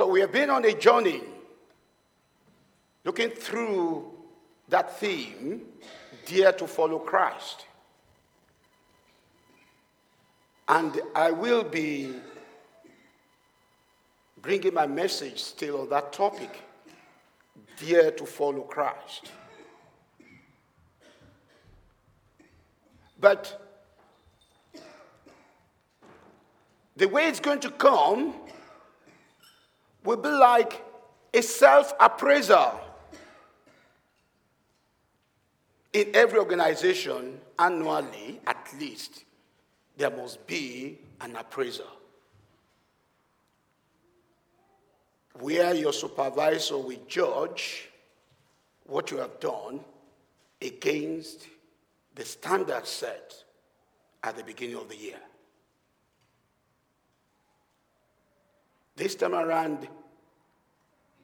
So we have been on a journey looking through that theme, Dare to Follow Christ. And I will be bringing my message still on that topic, Dare to Follow Christ. But the way it's going to come will be like a self appraisal. In every organization, annually at least, there must be an appraiser. Where your supervisor will judge what you have done against the standard set at the beginning of the year. This time around,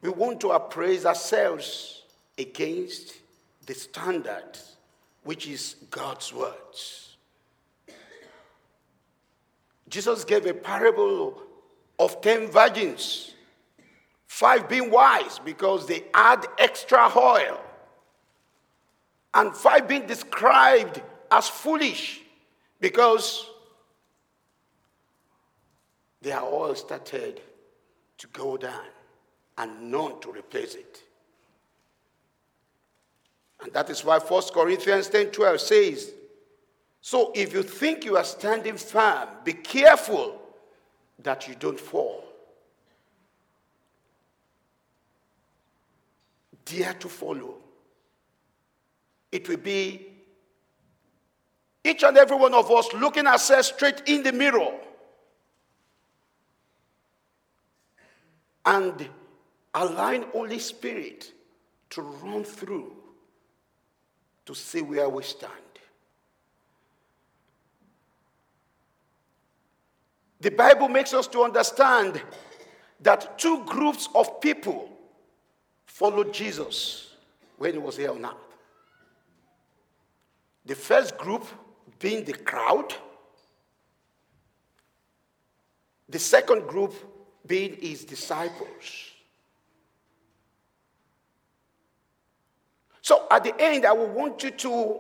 we want to appraise ourselves against the standard, which is God's words. Jesus gave a parable of 10 virgins, five being wise because they add extra oil, and five being described as foolish because their oil started to go down and none to replace it. And that is why 1 Corinthians 10 12 says, So if you think you are standing firm, be careful that you don't fall. Dare to follow. It will be each and every one of us looking ourselves straight in the mirror and allowing Holy Spirit to run through to see where we stand. The Bible makes us to understand that two groups of people followed Jesus when he was here on earth. The first group being the crowd, the second group being his disciples. So at the end, I will want you to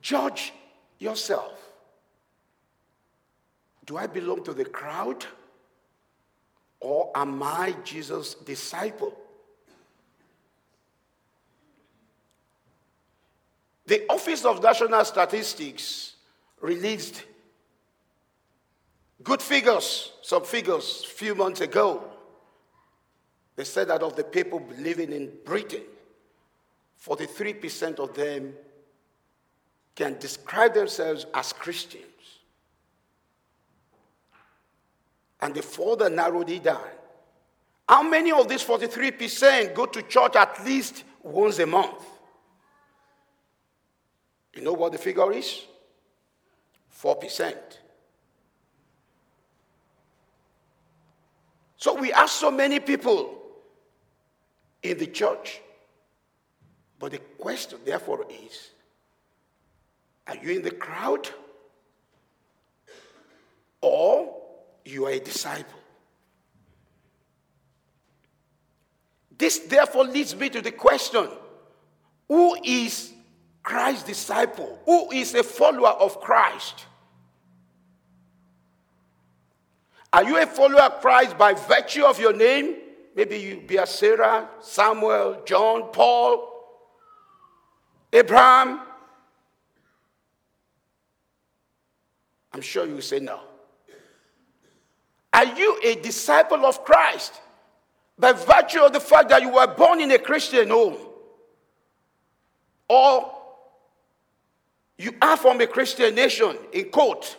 judge yourself. Do I belong to the crowd? Or am I Jesus' disciple? The Office of National Statistics released good figures, some figures, a few months ago. They said that of the people living in Britain, 43% of them can describe themselves as Christians. And they further narrowed it down. How many of these 43% go to church at least once a month? You know what the figure is? 4%. So we have so many people in the church. But the question, therefore, is are you in the crowd? Or you are a disciple? This, therefore, leads me to the question who is Christ's disciple? Who is a follower of Christ? Are you a follower of Christ by virtue of your name? Maybe you be a Sarah, Samuel, John, Paul, Abraham. I'm sure you say no. Are you a disciple of Christ by virtue of the fact that you were born in a Christian home? Or you are from a Christian nation in court.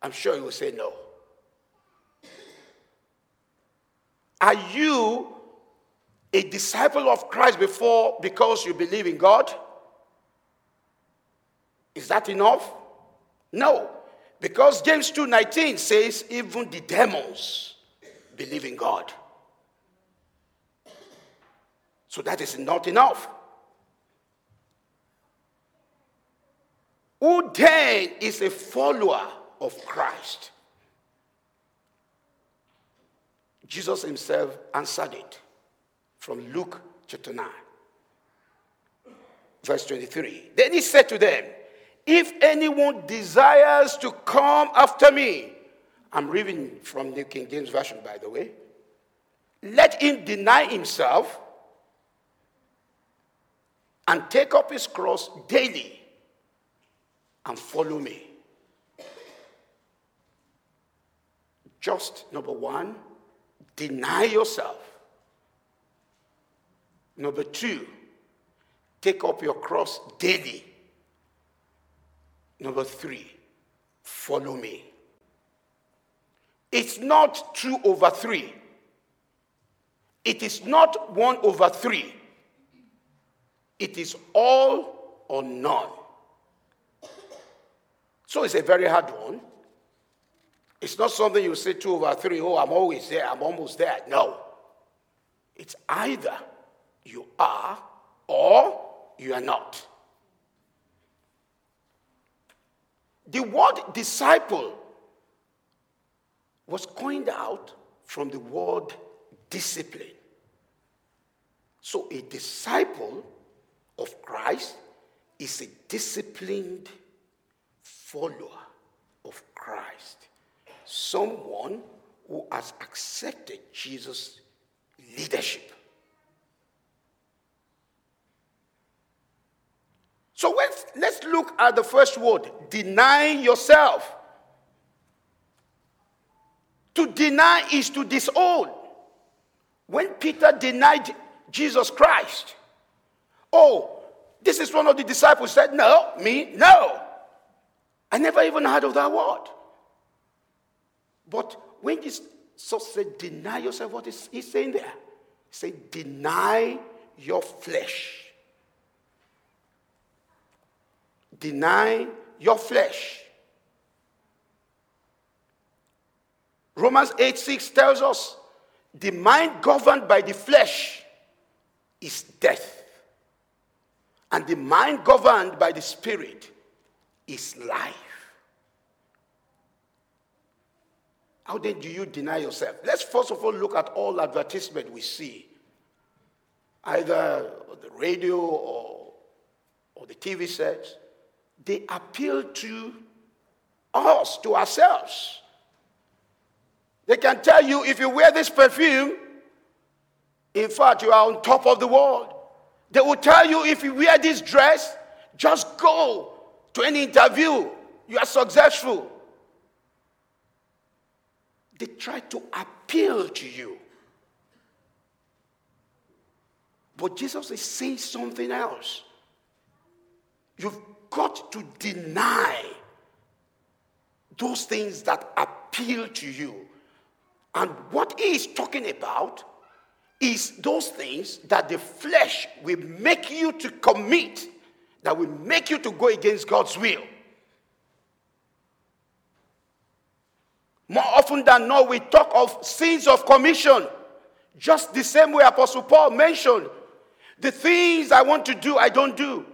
I'm sure you will say no. Are you a disciple of Christ before because you believe in God? Is that enough? No. Because James 2:19 says even the demons believe in God. So that is not enough. Who then is a follower of Christ? Jesus himself answered it from Luke chapter 9, verse 23. Then he said to them, If anyone desires to come after me, I'm reading from the King James Version, by the way, let him deny himself and take up his cross daily and follow me. Just number one, deny yourself. Number two, take up your cross daily. Number three, follow me. It's not two over three. It is not one over three. It is all or none. So it's a very hard one. It's not something you say two over three, oh, I'm always there, I'm almost there. No. It's either you are or you are not. The word disciple was coined out from the word discipline. So a disciple of Christ is a disciplined follower of Christ, someone who has accepted Jesus' leadership. So let's, let's look at the first word deny yourself. To deny is to disown. When Peter denied Jesus Christ, oh, this is one of the disciples said, No, me, no. I never even heard of that word. But when Jesus said, deny yourself, what is he saying there? He said, deny your flesh. Deny your flesh. Romans 8 6 tells us the mind governed by the flesh is death, and the mind governed by the spirit is life. How then do you deny yourself? Let's first of all look at all advertisement we see, either on the radio or, or the TV sets. They appeal to us, to ourselves. They can tell you if you wear this perfume, in fact, you are on top of the world. They will tell you if you wear this dress, just go to any interview, you are successful. They try to appeal to you. But Jesus is saying something else. You've got to deny those things that appeal to you. And what he is talking about is those things that the flesh will make you to commit that will make you to go against God's will. More often than not, we talk of sins of commission, just the same way Apostle Paul mentioned. The things I want to do, I don't do.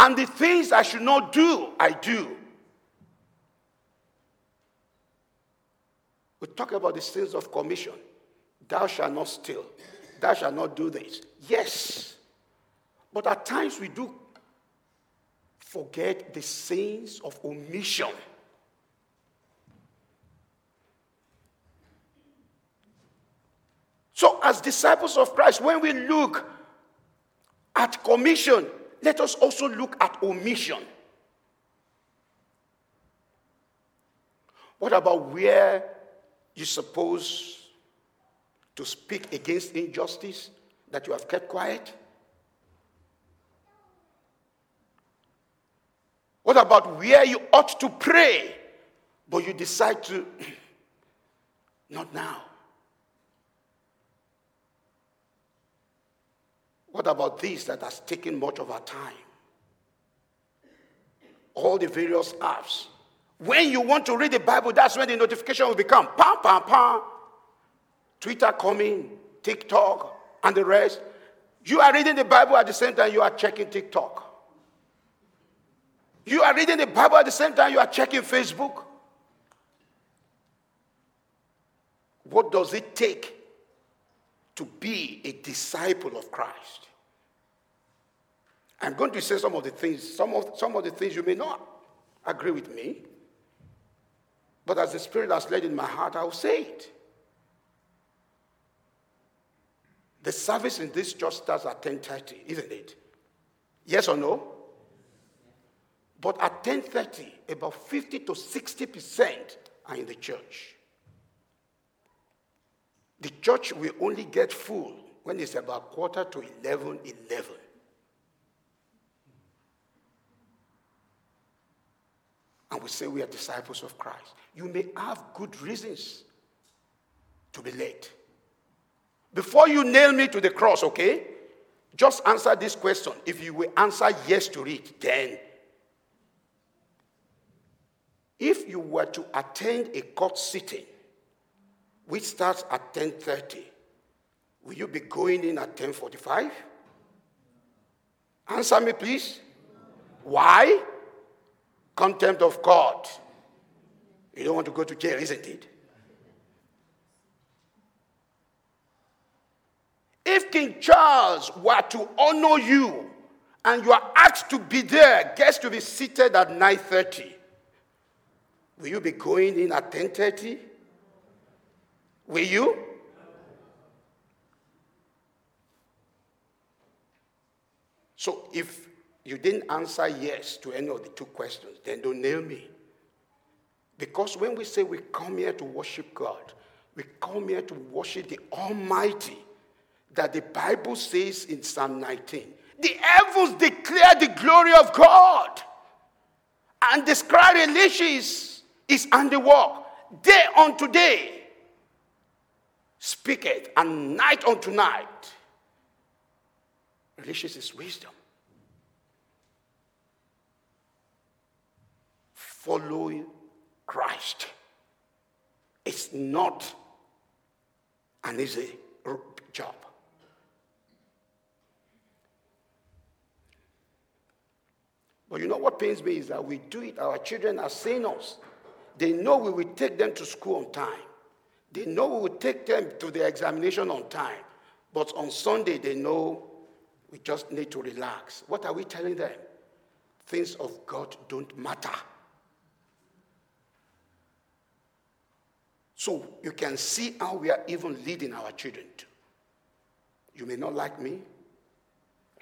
And the things I should not do, I do. We talk about the sins of commission. Thou shalt not steal. Thou shalt not do this. Yes. But at times we do forget the sins of omission. So, as disciples of Christ, when we look at commission, let us also look at omission. What about where you suppose to speak against injustice that you have kept quiet? What about where you ought to pray, but you decide to, not now? What about this that has taken much of our time? All the various apps. When you want to read the Bible, that's when the notification will become pam, pam, pam. Twitter coming, TikTok, and the rest. You are reading the Bible at the same time you are checking TikTok. You are reading the Bible at the same time you are checking Facebook. What does it take to be a disciple of Christ? I'm going to say some of the things, some of, some of the things you may not agree with me. But as the Spirit has led in my heart, I will say it. The service in this church starts at 10:30, isn't it? Yes or no? But at 10:30, about 50 to 60% are in the church. The church will only get full when it's about quarter to 11, 11. And we say we are disciples of Christ. You may have good reasons to be late. Before you nail me to the cross, okay? Just answer this question. If you will answer yes to it, then if you were to attend a court sitting which starts at 10:30, will you be going in at 10:45? Answer me please. Why? Contempt of God. You don't want to go to jail, isn't it? If King Charles were to honor you and you are asked to be there, guests to be seated at 9:30, will you be going in at 10:30? Will you? So if you didn't answer yes to any of the two questions, then don't nail me. Because when we say we come here to worship God, we come here to worship the Almighty that the Bible says in Psalm 19. The heavens declare the glory of God, and the sky releases his handiwork. Day unto day speaketh, and night unto night releases his wisdom. Following Christ is not an easy job. But you know what pains me is that we do it, our children are seeing us. They know we will take them to school on time. They know we will take them to the examination on time. But on Sunday, they know we just need to relax. What are we telling them? Things of God don't matter. So you can see how we are even leading our children to. You may not like me.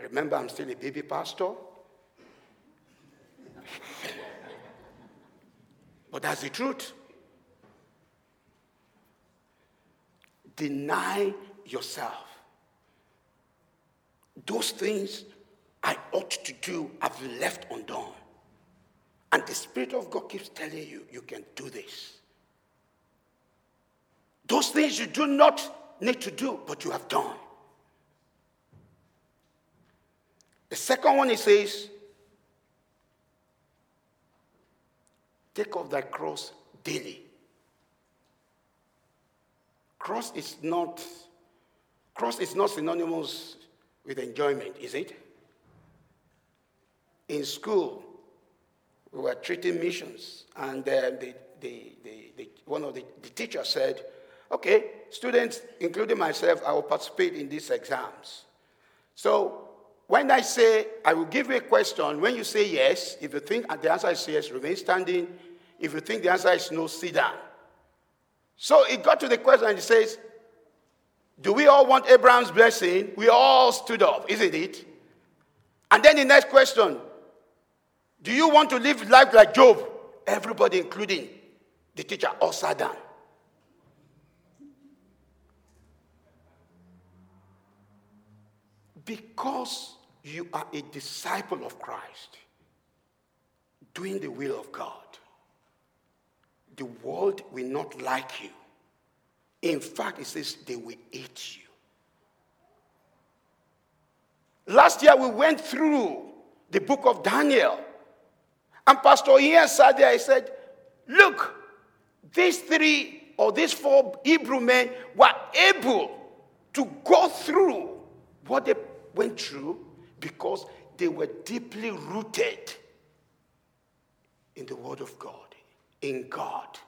Remember, I'm still a baby pastor. but that's the truth. Deny yourself. Those things I ought to do, I've left undone. And the Spirit of God keeps telling you, you can do this. Those things you do not need to do, but you have done. The second one, he says, Take off that cross daily. Cross is not cross is not synonymous with enjoyment, is it? In school, we were treating missions, and the, the, the, one of the, the teachers said, Okay, students, including myself, I will participate in these exams. So when I say, I will give you a question, when you say yes, if you think the answer is yes, remain standing. If you think the answer is no, sit down. So it got to the question and he says, Do we all want Abraham's blessing? We all stood up, isn't it? And then the next question Do you want to live life like Job? Everybody, including the teacher, all sat down. Because you are a disciple of Christ, doing the will of God the world will not like you. In fact, it says they will hate you. Last year, we went through the book of Daniel. And Pastor Ian sat there. He said, Look, these three or these four Hebrew men were able to go through what they went through because they were deeply rooted in the Word of God in God.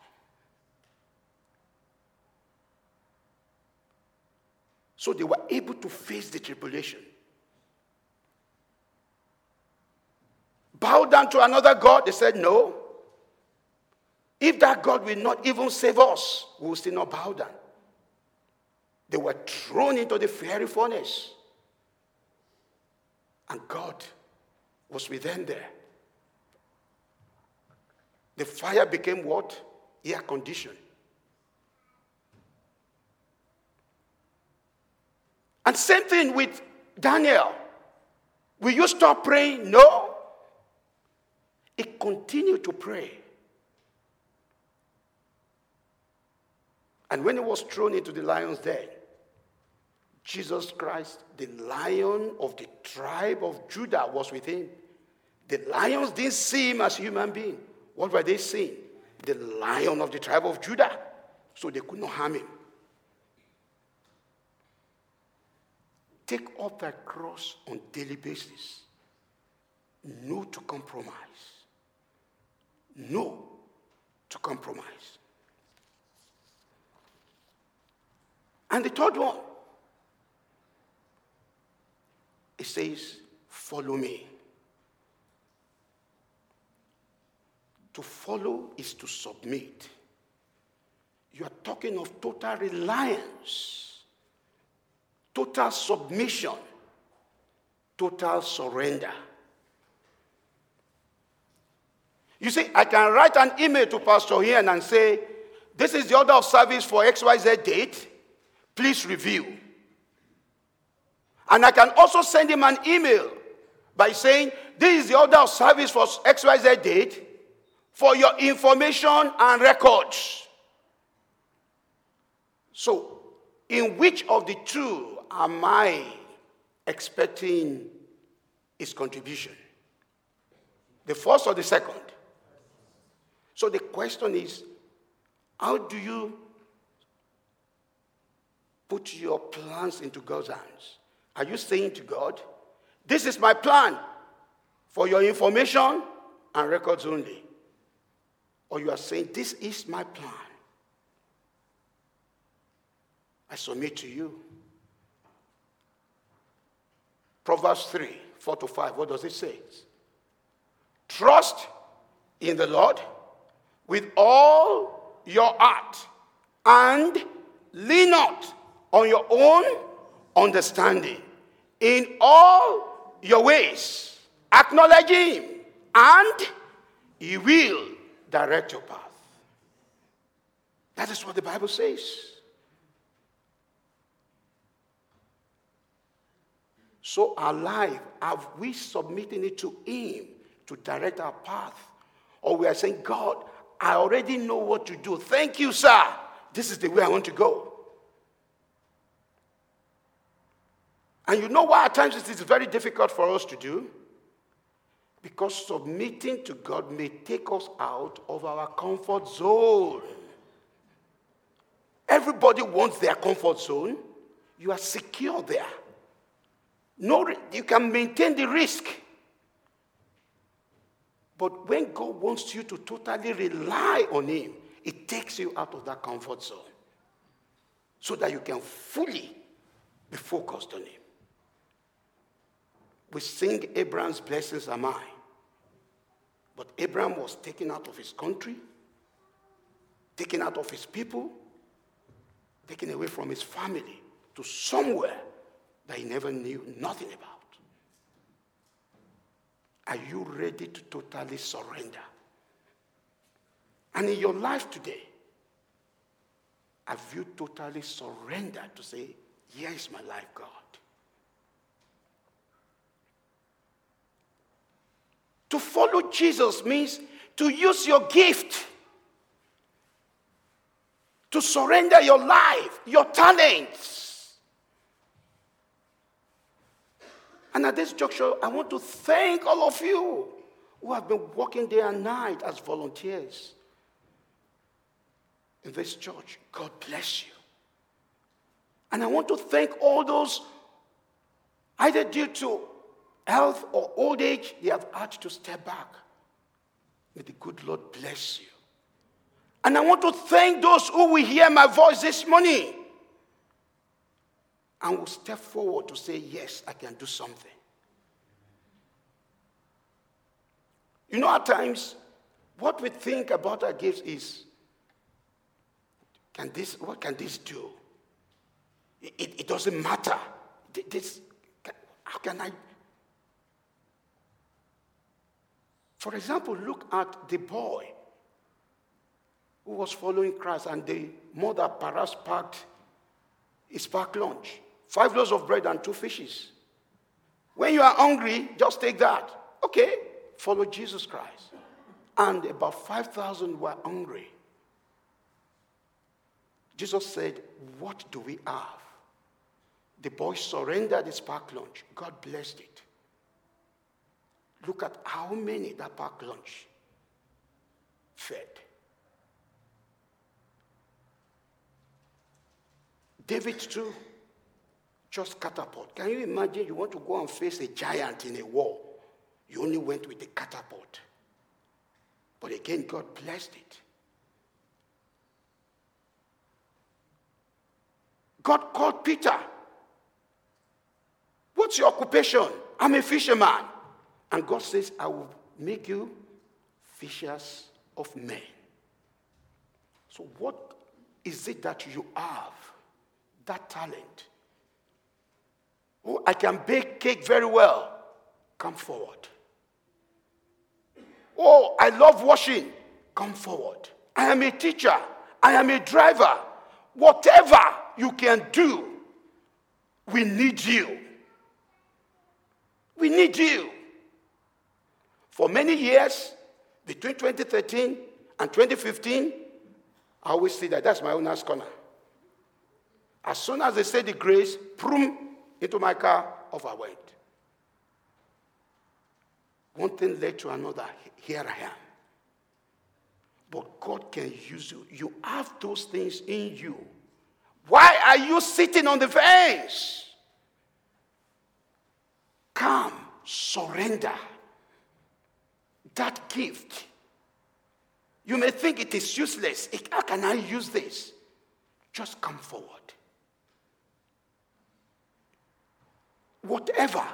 So they were able to face the tribulation. Bow down to another God? They said, No. If that God will not even save us, we will still not bow down. They were thrown into the fiery furnace. And God was with them there. The fire became what? Air conditioned. And same thing with Daniel. Will you stop praying? No. He continued to pray. And when he was thrown into the lion's den, Jesus Christ, the lion of the tribe of Judah, was with him. The lions didn't see him as a human being. What were they saying? The lion of the tribe of Judah. So they could not harm him. Take up that cross on daily basis. No to compromise. No to compromise. And the third one, it says, Follow me. To follow is to submit. You are talking of total reliance, total submission, total surrender. You see, I can write an email to Pastor here and say, This is the order of service for XYZ date. Please review. And I can also send him an email by saying, This is the order of service for XYZ date for your information and records. So, in which of the two am I expecting his contribution? The first or the second? So the question is how do you put your plans into God's hands? Are you saying to God, This is my plan for your information and records only? Or you are saying, This is my plan. I submit to you. Proverbs 3 4 to 5. What does it say? Trust in the Lord with all your heart and lean not on your own understanding. In all your ways, acknowledge Him, and He will direct your path. That is what the Bible says. So, our life, have we submitting it to Him to direct our path? Or we are saying, God, I already know what to do. Thank you, sir. This is the way I want to go. And you know why at times it is very difficult for us to do? Because submitting to God may take us out of our comfort zone. Everybody wants their comfort zone. You are secure there. No, you can maintain the risk. But when God wants you to totally rely on Him, it takes you out of that comfort zone so that you can fully be focused on Him. We sing Abraham's blessings are mine. But Abraham was taken out of his country, taken out of his people, taken away from his family to somewhere that he never knew nothing about. Are you ready to totally surrender? And in your life today, have you totally surrendered to say, Here is my life, God? To follow Jesus means to use your gift, to surrender your life, your talents. And at this juncture, I want to thank all of you who have been working day and night as volunteers in this church. God bless you. And I want to thank all those, either due to health or old age, they have had to step back. May the good Lord bless you. And I want to thank those who will hear my voice this morning. and will step forward to say, Yes, I can do something. You know, at times, what we think about our gifts is, can this, what can this do? It, it, it doesn't matter. This, how can I? For example, look at the boy who was following Christ and the mother perhaps packed his packed lunch. Five loaves of bread and two fishes. When you are hungry, just take that. Okay, follow Jesus Christ. And about 5,000 were hungry. Jesus said, What do we have? The boy surrendered his packed lunch. God blessed it. Look at how many that packed lunch fed. David, too, just catapult. Can you imagine you want to go and face a giant in a war? You only went with a catapult. But again, God blessed it. God called Peter. What's your occupation? I'm a fisherman. And God says, I will make you fishers of men. So, what is it that you have? that talent. Oh, I can bake cake very well. Come forward. Oh, I love washing. Come forward. I am a teacher. I am a driver. Whatever you can do, we need you. We need you. For many years, between 2013 and 2015, I always say that that's my owner's corner. As soon as they said the grace, boom, into my car, off I went. One thing led to another. Here I am. But God can use you. You have those things in you. Why are you sitting on the fence? Come, surrender that gift. You may think it is useless. How can I use this? Just come forward. Whatever.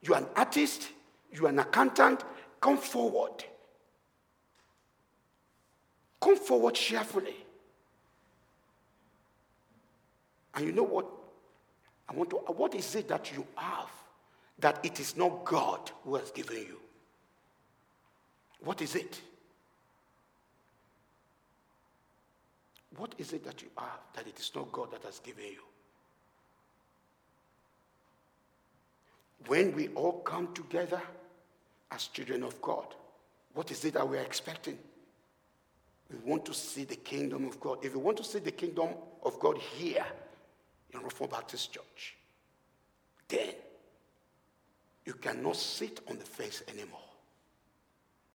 You're an artist, you're an accountant, come forward. Come forward cheerfully. And you know what? I want to, what is it that you have that it is not God who has given you? What is it? What is it that you have that it is not God that has given you? when we all come together as children of God, what is it that we're expecting? We want to see the kingdom of God. If we want to see the kingdom of God here in Reformed Baptist Church, then you cannot sit on the fence anymore.